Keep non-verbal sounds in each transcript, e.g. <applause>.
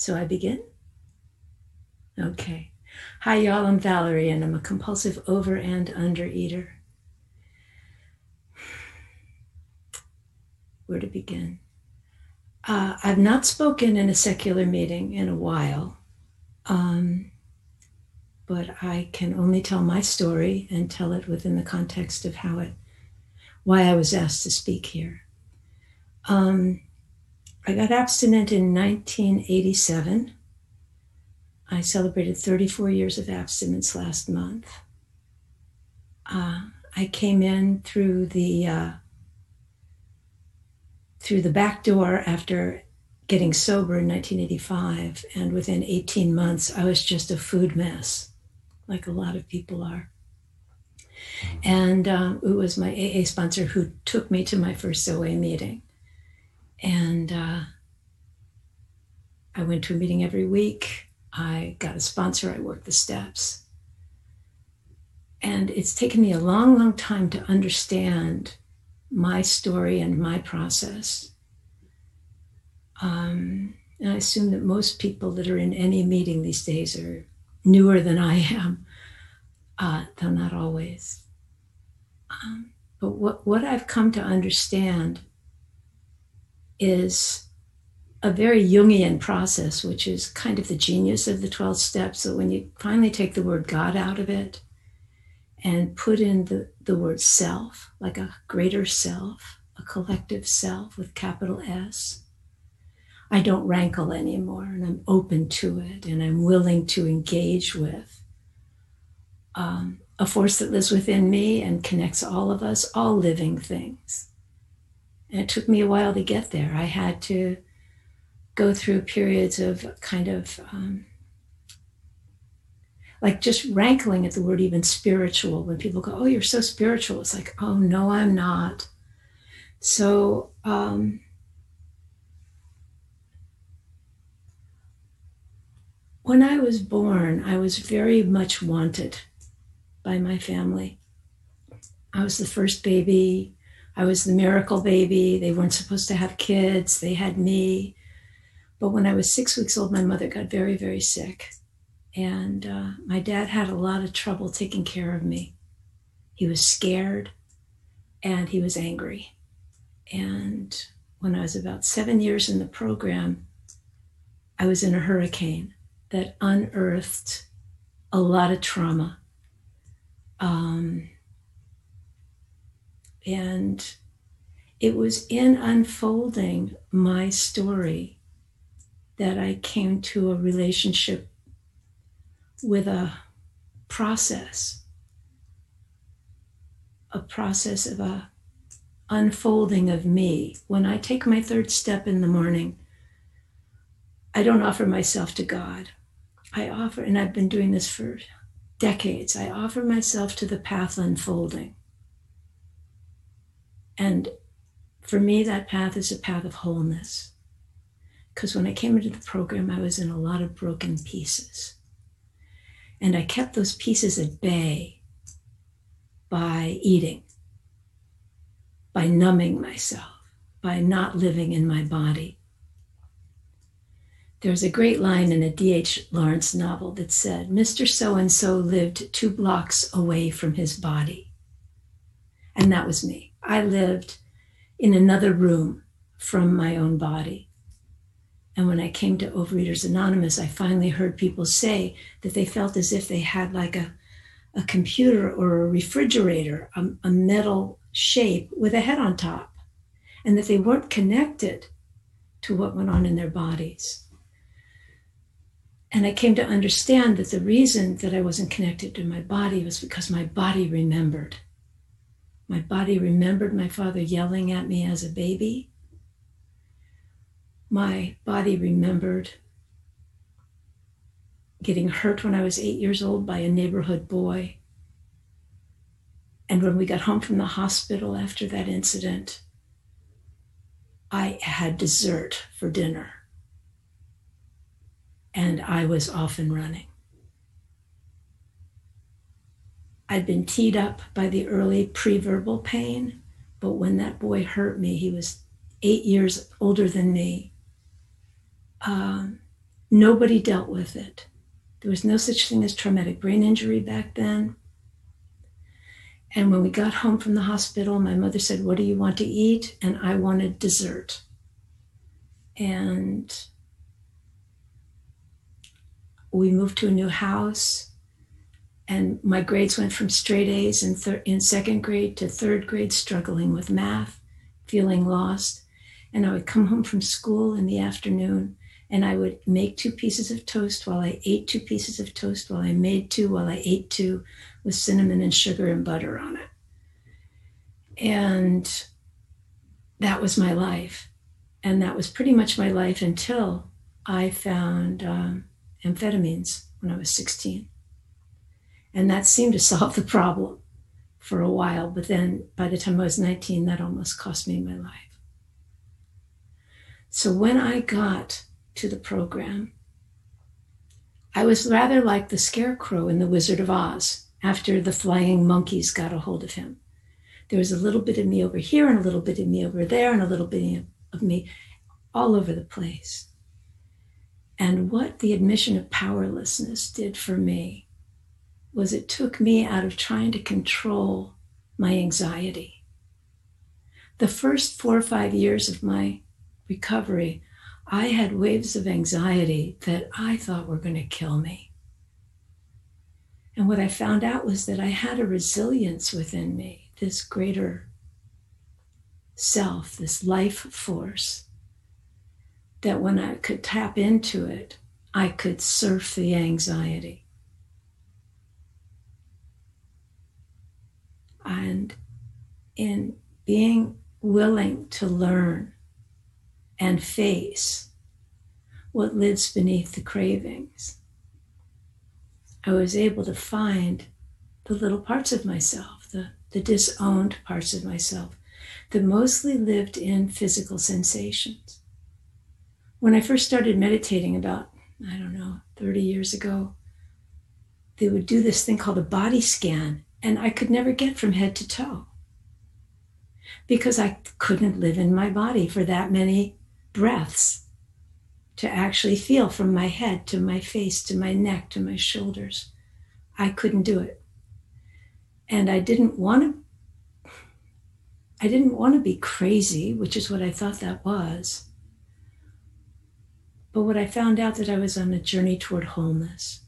So I begin? Okay. Hi, y'all. I'm Valerie, and I'm a compulsive over and under eater. <sighs> Where to begin? Uh, I've not spoken in a secular meeting in a while, um, but I can only tell my story and tell it within the context of how it, why I was asked to speak here. Um, I got abstinent in 1987. I celebrated 34 years of abstinence last month. Uh, I came in through the uh, through the back door after getting sober in 1985, and within 18 months, I was just a food mess, like a lot of people are. And uh, it was my AA sponsor who took me to my first OA meeting. And uh, I went to a meeting every week. I got a sponsor. I worked the steps. And it's taken me a long, long time to understand my story and my process. Um, and I assume that most people that are in any meeting these days are newer than I am, uh, though not always. Um, but what, what I've come to understand is a very Jungian process, which is kind of the genius of the 12 steps. So when you finally take the word God out of it and put in the, the word self, like a greater self, a collective self with capital S, I don't rankle anymore and I'm open to it and I'm willing to engage with um, a force that lives within me and connects all of us, all living things. And it took me a while to get there. I had to go through periods of kind of um, like just rankling at the word even spiritual. When people go, Oh, you're so spiritual, it's like, Oh, no, I'm not. So, um, when I was born, I was very much wanted by my family. I was the first baby. I was the miracle baby. They weren't supposed to have kids. They had me. But when I was six weeks old, my mother got very, very sick. And uh, my dad had a lot of trouble taking care of me. He was scared and he was angry. And when I was about seven years in the program, I was in a hurricane that unearthed a lot of trauma. Um, and it was in unfolding my story that I came to a relationship with a process, a process of a unfolding of me. When I take my third step in the morning, I don't offer myself to God. I offer, and I've been doing this for decades, I offer myself to the path unfolding. And for me, that path is a path of wholeness. Because when I came into the program, I was in a lot of broken pieces. And I kept those pieces at bay by eating, by numbing myself, by not living in my body. There's a great line in a D.H. Lawrence novel that said, Mr. So and so lived two blocks away from his body. And that was me. I lived in another room from my own body. And when I came to Overeaters Anonymous, I finally heard people say that they felt as if they had like a, a computer or a refrigerator, a, a metal shape with a head on top, and that they weren't connected to what went on in their bodies. And I came to understand that the reason that I wasn't connected to my body was because my body remembered. My body remembered my father yelling at me as a baby. My body remembered getting hurt when I was eight years old by a neighborhood boy. And when we got home from the hospital after that incident, I had dessert for dinner. And I was off and running. I'd been teed up by the early pre-verbal pain, but when that boy hurt me, he was eight years older than me. Um, nobody dealt with it. There was no such thing as traumatic brain injury back then. And when we got home from the hospital, my mother said, What do you want to eat? And I wanted dessert. And we moved to a new house. And my grades went from straight A's in, thir- in second grade to third grade, struggling with math, feeling lost. And I would come home from school in the afternoon and I would make two pieces of toast while I ate two pieces of toast while I made two while I ate two with cinnamon and sugar and butter on it. And that was my life. And that was pretty much my life until I found um, amphetamines when I was 16. And that seemed to <laughs> solve the problem for a while. But then by the time I was 19, that almost cost me my life. So when I got to the program, I was rather like the scarecrow in The Wizard of Oz after the flying monkeys got a hold of him. There was a little bit of me over here and a little bit of me over there and a little bit of me all over the place. And what the admission of powerlessness did for me was it took me out of trying to control my anxiety. The first four or five years of my recovery, I had waves of anxiety that I thought were going to kill me. And what I found out was that I had a resilience within me, this greater self, this life force, that when I could tap into it, I could surf the anxiety. And in being willing to learn and face what lives beneath the cravings. I was able to find the little parts of myself, the, the disowned parts of myself that mostly lived in physical sensations. When I first started meditating about, I don't know, 30 years ago, they would do this thing called a body scan, and I could never get from head to toe because I couldn't live in my body for that many breaths to actually feel from my head to my face to my neck to my shoulders. I couldn't do it. And I didn't want to I didn't want to be crazy, which is what I thought that was. But what I found out that I was on a journey toward wholeness.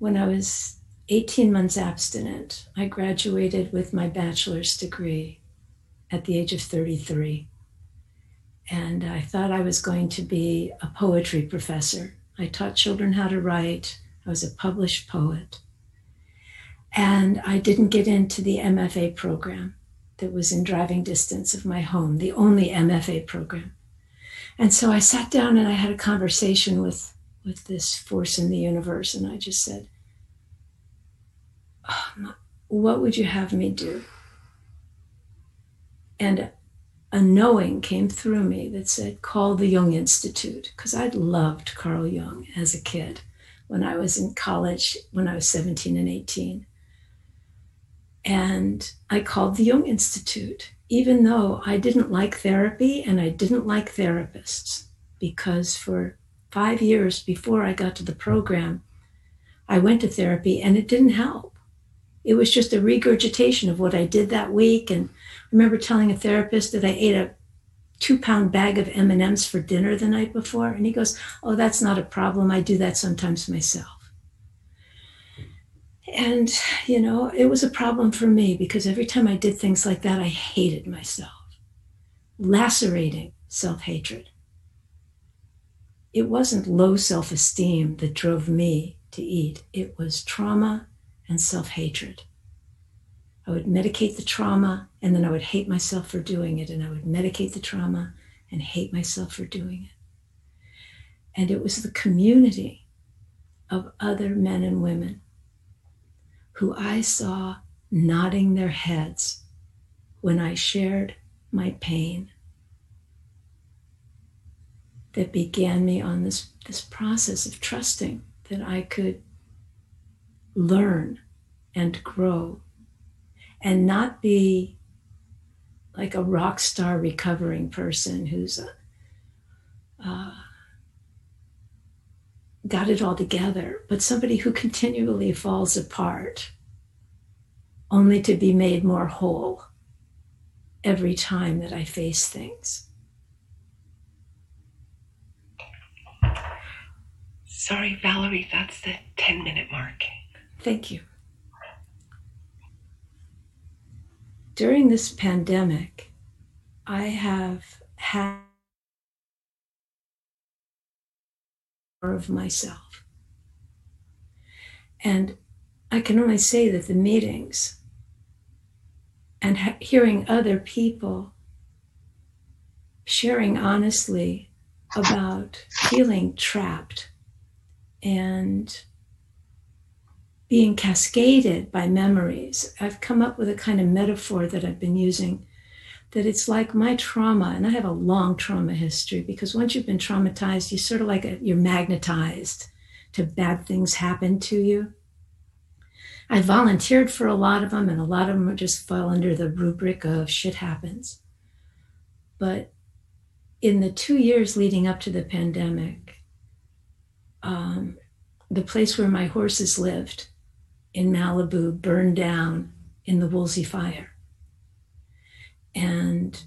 When I was 18 months abstinent, I graduated with my bachelor's degree at the age of 33. And I thought I was going to be a poetry professor. I taught children how to write. I was a published poet. And I didn't get into the MFA program that was in driving distance of my home, the only MFA program. And so I sat down and I had a conversation with, with this force in the universe. And I just said, oh, What would you have me do? And a knowing came through me that said, call the Jung Institute, because I'd loved Carl Jung as a kid when I was in college, when I was 17 and 18. And I called the Jung Institute, even though I didn't like therapy and I didn't like therapists, because for five years before I got to the program, I went to therapy and it didn't help. It was just a regurgitation of what I did that week and I remember telling a therapist that I ate a two pound bag of M&Ms for dinner the night before. And he goes, oh, that's not a problem. I do that sometimes myself. And, you know, it was a problem for me because every time I did things like that, I hated myself. Lacerating self hatred. It wasn't low self esteem that drove me to eat, it was trauma and self hatred. I would medicate the trauma and then I would hate myself for doing it. And I would medicate the trauma and hate myself for doing it. And it was the community of other men and women who I saw nodding their heads when I shared my pain that began me on this, this process of trusting that I could learn and grow and not be like a rock star recovering person who's a, uh, got it all together, but somebody who continually falls apart only to be made more whole every time that I face things. Sorry, Valerie, that's the 10 minute mark. Thank you. During this pandemic, I have had more of myself. And I can only say that the meetings and hearing other people sharing honestly about feeling trapped and being cascaded by memories. I've come up with a kind of metaphor that I've been using that it's like my trauma, and I have a long trauma history because once you've been traumatized, you sort of like a, you're magnetized to bad things happen to you. I volunteered for a lot of them, and a lot of them just fall under the rubric of shit happens. But in the two years leading up to the pandemic, um, the place where my horses lived in Malibu burned down in the Woolsey fire. And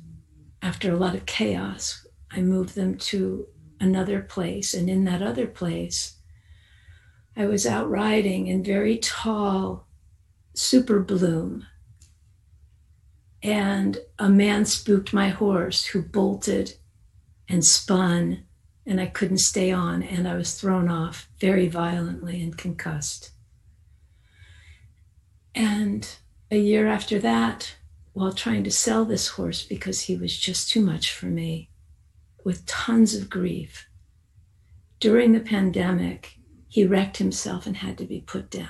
after a lot of chaos, I moved them to another place. And in that other place, I was out riding in very tall super bloom. And a man spooked my horse who bolted and spun and I couldn't stay on, and I was thrown off very violently and concussed. And a year after that, while trying to sell this horse because he was just too much for me, with tons of grief, during the pandemic, he wrecked himself and had to be put down.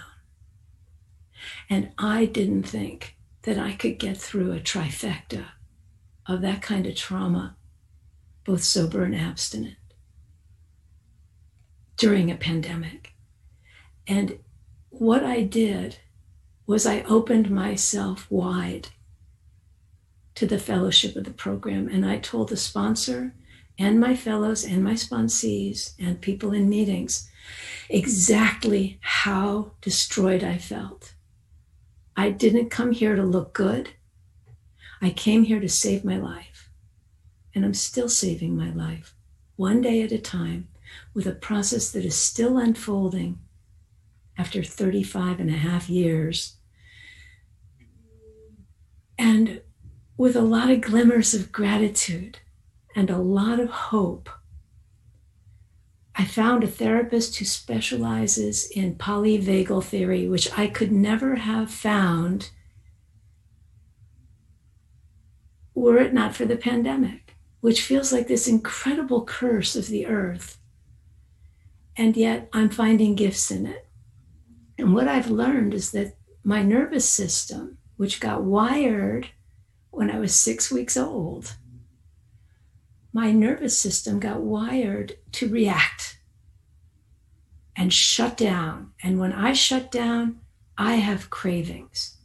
And I didn't think that I could get through a trifecta of that kind of trauma, both sober and abstinent during a pandemic. And what I did was I opened myself wide to the fellowship of the program. And I told the sponsor and my fellows and my sponsees and people in meetings exactly how destroyed I felt. I didn't come here to look good. I came here to save my life. And I'm still saving my life, one day at a time, with a process that is still unfolding after 35 and a half years. And with a lot of glimmers of gratitude and a lot of hope. I found a therapist who specializes in polyvagal theory, which I could never have found were it not for the pandemic, which feels like this incredible curse of the earth and yet I'm finding gifts in it. And what I've learned is that my nervous system, which got wired when I was six weeks old, my nervous system got wired to react and shut down. And when I shut down, I have cravings.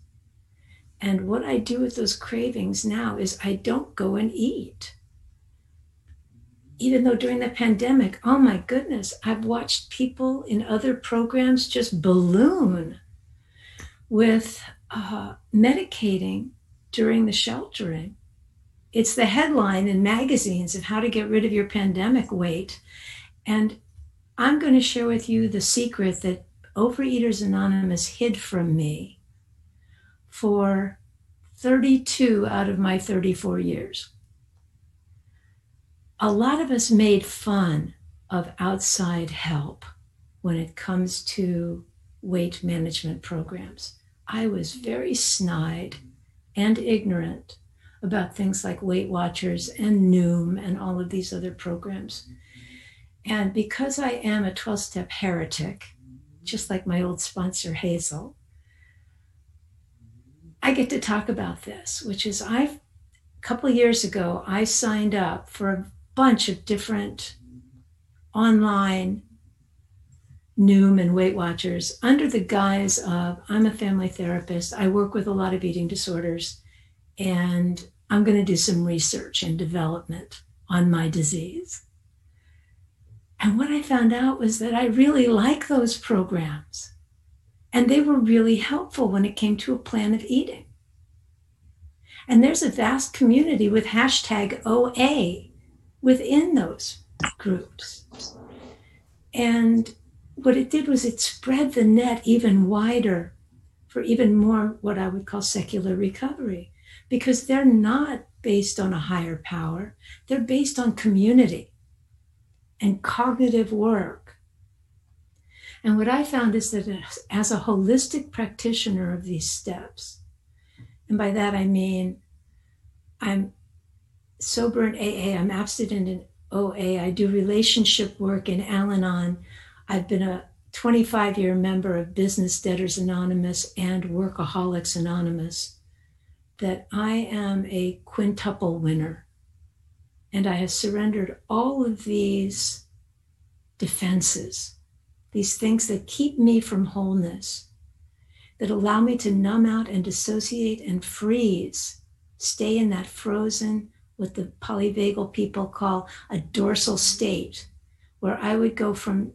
And what I do with those cravings now is I don't go and eat even though during the pandemic, oh my goodness, I've watched people in other programs just balloon with uh, medicating during the sheltering. It's the headline in magazines of how to get rid of your pandemic weight. And I'm going to share with you the secret that Overeaters Anonymous hid from me for 32 out of my 34 years a lot of us made fun of outside help when it comes to weight management programs. I was very snide and ignorant about things like Weight Watchers and Noom and all of these other programs. And because I am a 12 step heretic, just like my old sponsor Hazel, I get to talk about this, which is I've a couple years ago I signed up for a bunch of different online Noom and Weight Watchers under the guise of I'm a family therapist. I work with a lot of eating disorders, and I'm going to do some research and development on my disease. And what I found out was that I really like those programs. And they were really helpful when it came to a plan of eating. And there's a vast community with hashtag OA within those groups. And what it did was it spread the net even wider for even more what I would call secular recovery because they're not based on a higher power, they're based on community and cognitive work. And what I found is that as a holistic practitioner of these steps, and by that I mean I'm sober in AA, I'm abstinent in OA, I do relationship work in Al Anon. I've been a 25 year member of Business Debtors Anonymous and Workaholics Anonymous, that I am a quintuple winner. And I have surrendered all of these defenses, these things that keep me from wholeness, that allow me to numb out and dissociate and freeze, stay in that frozen, what the polyvagal people call a dorsal state, where I would go from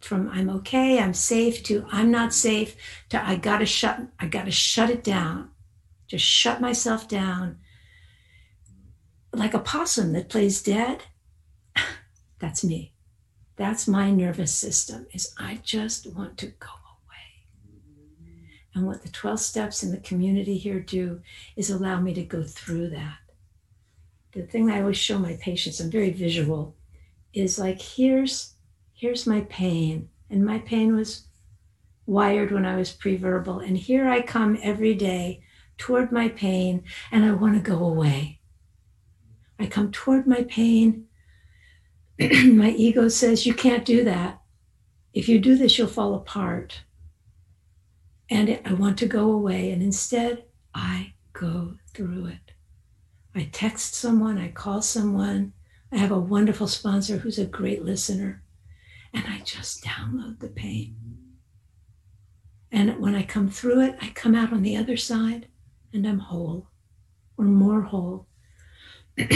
from I'm okay, I'm safe to I'm not safe to I gotta shut I gotta shut it down. Just shut myself down. Like a possum that plays dead. <sighs> That's me. That's my nervous system is I just want to go away. And what the 12 steps in the community here do is allow me to go through that. The thing I always show my patients, I'm very visual, is like here's here's my pain. And my pain was wired when I was preverbal. And here I come every day toward my pain and I want to go away. I come toward my pain. <clears throat> my ego says, You can't do that. If you do this, you'll fall apart. And I want to go away. And instead, I go through it. I text someone, I call someone. I have a wonderful sponsor who's a great listener and I just download the pain. And when I come through it, I come out on the other side and I'm whole or more whole. <clears throat>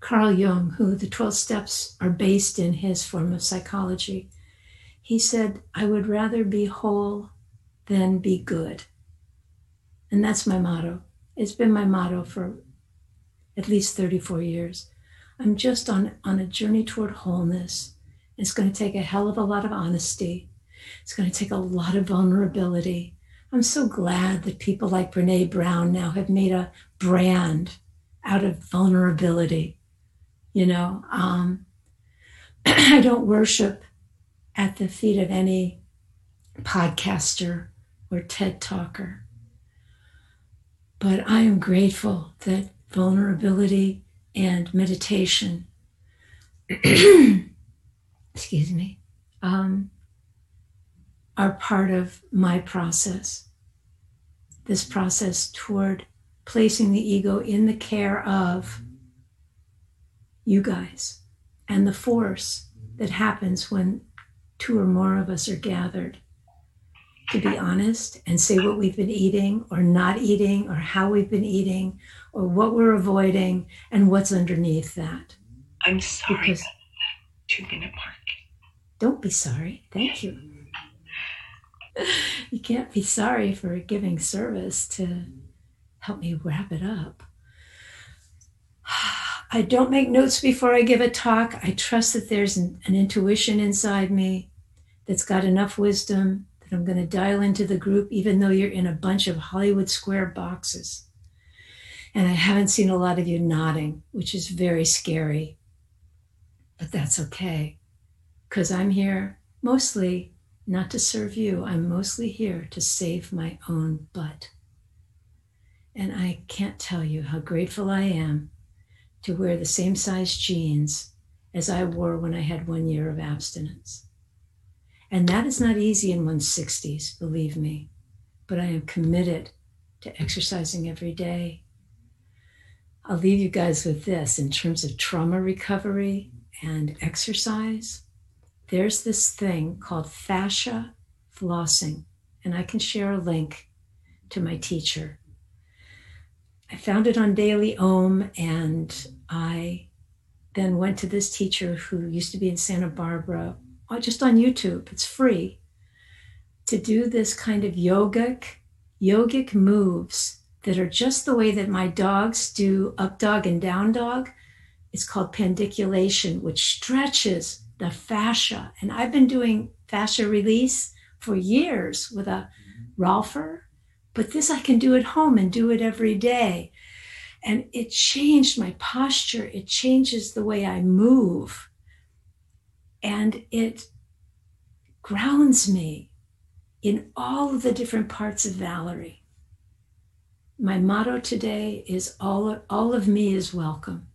Carl Jung, who the 12 steps are based in his form of psychology, he said, I would rather be whole than be good. And that's my motto. It's been my motto for at least 34 years. I'm just on, on a journey toward wholeness it's going to take a hell of a lot of honesty. It's going to take a lot of vulnerability. I'm so glad that people like Brene Brown now have made a brand out of vulnerability. You know, um, <clears throat> I don't worship at the feet of any podcaster or TED talker. But I am grateful that vulnerability and meditation <clears throat> excuse me, um, are part of my process. This process toward placing the ego in the care of you guys and the force that happens when two or more of us are gathered to be honest and say what we've been eating or not eating or how we've been eating or what we're avoiding and what's underneath that. I'm sorry. Because, two minute mark. Don't be sorry. Thank you. <laughs> You can't be sorry for giving service to help me wrap it up. <sighs> I don't make notes before I give a talk. I trust that there's an, an intuition inside me that's got enough wisdom that I'm going to dial into the group, even though you're in a bunch of Hollywood square boxes. And I haven't seen a lot of you nodding, which is very scary. But that's okay because I'm here mostly not to serve you, I'm mostly here to save my own butt. And I can't tell you how grateful I am to wear the same size jeans as I wore when I had one year of abstinence. And that is not easy in one's 60s, believe me, but I am committed to exercising every day. I'll leave you guys with this in terms of trauma recovery and exercise there's this thing called fascia flossing, and I can share a link to my teacher. I found it on Daily Om, and I then went to this teacher who used to be in Santa Barbara, just on YouTube. It's free to do this kind of yogic, yogic moves that are just the way that my dogs do up dog and down dog. It's called pendiculation, which stretches the fascia. And I've been doing fascia release for years with a Rolfer, but this I can do at home and do it every day. And it changed my posture. It changes the way I move. And it grounds me in all of the different parts of Valerie. My motto today is all, all of me is welcome.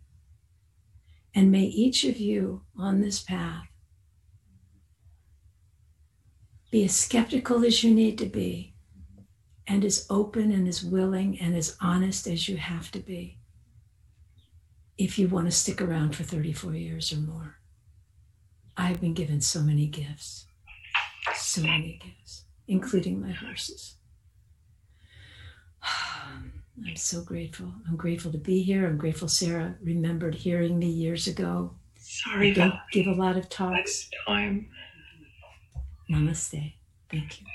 And may each of you on this path be as skeptical as you need to be and as open and as willing and as honest as you have to be if you want to stick around for 34 years or more. I've been given so many gifts, so many gifts, including my horses. <sighs> I'm so grateful. I'm grateful to be here. I'm grateful Sarah remembered hearing me years ago. Sorry, I don't give a lot of talks. talks. Time. Namaste. Thank you.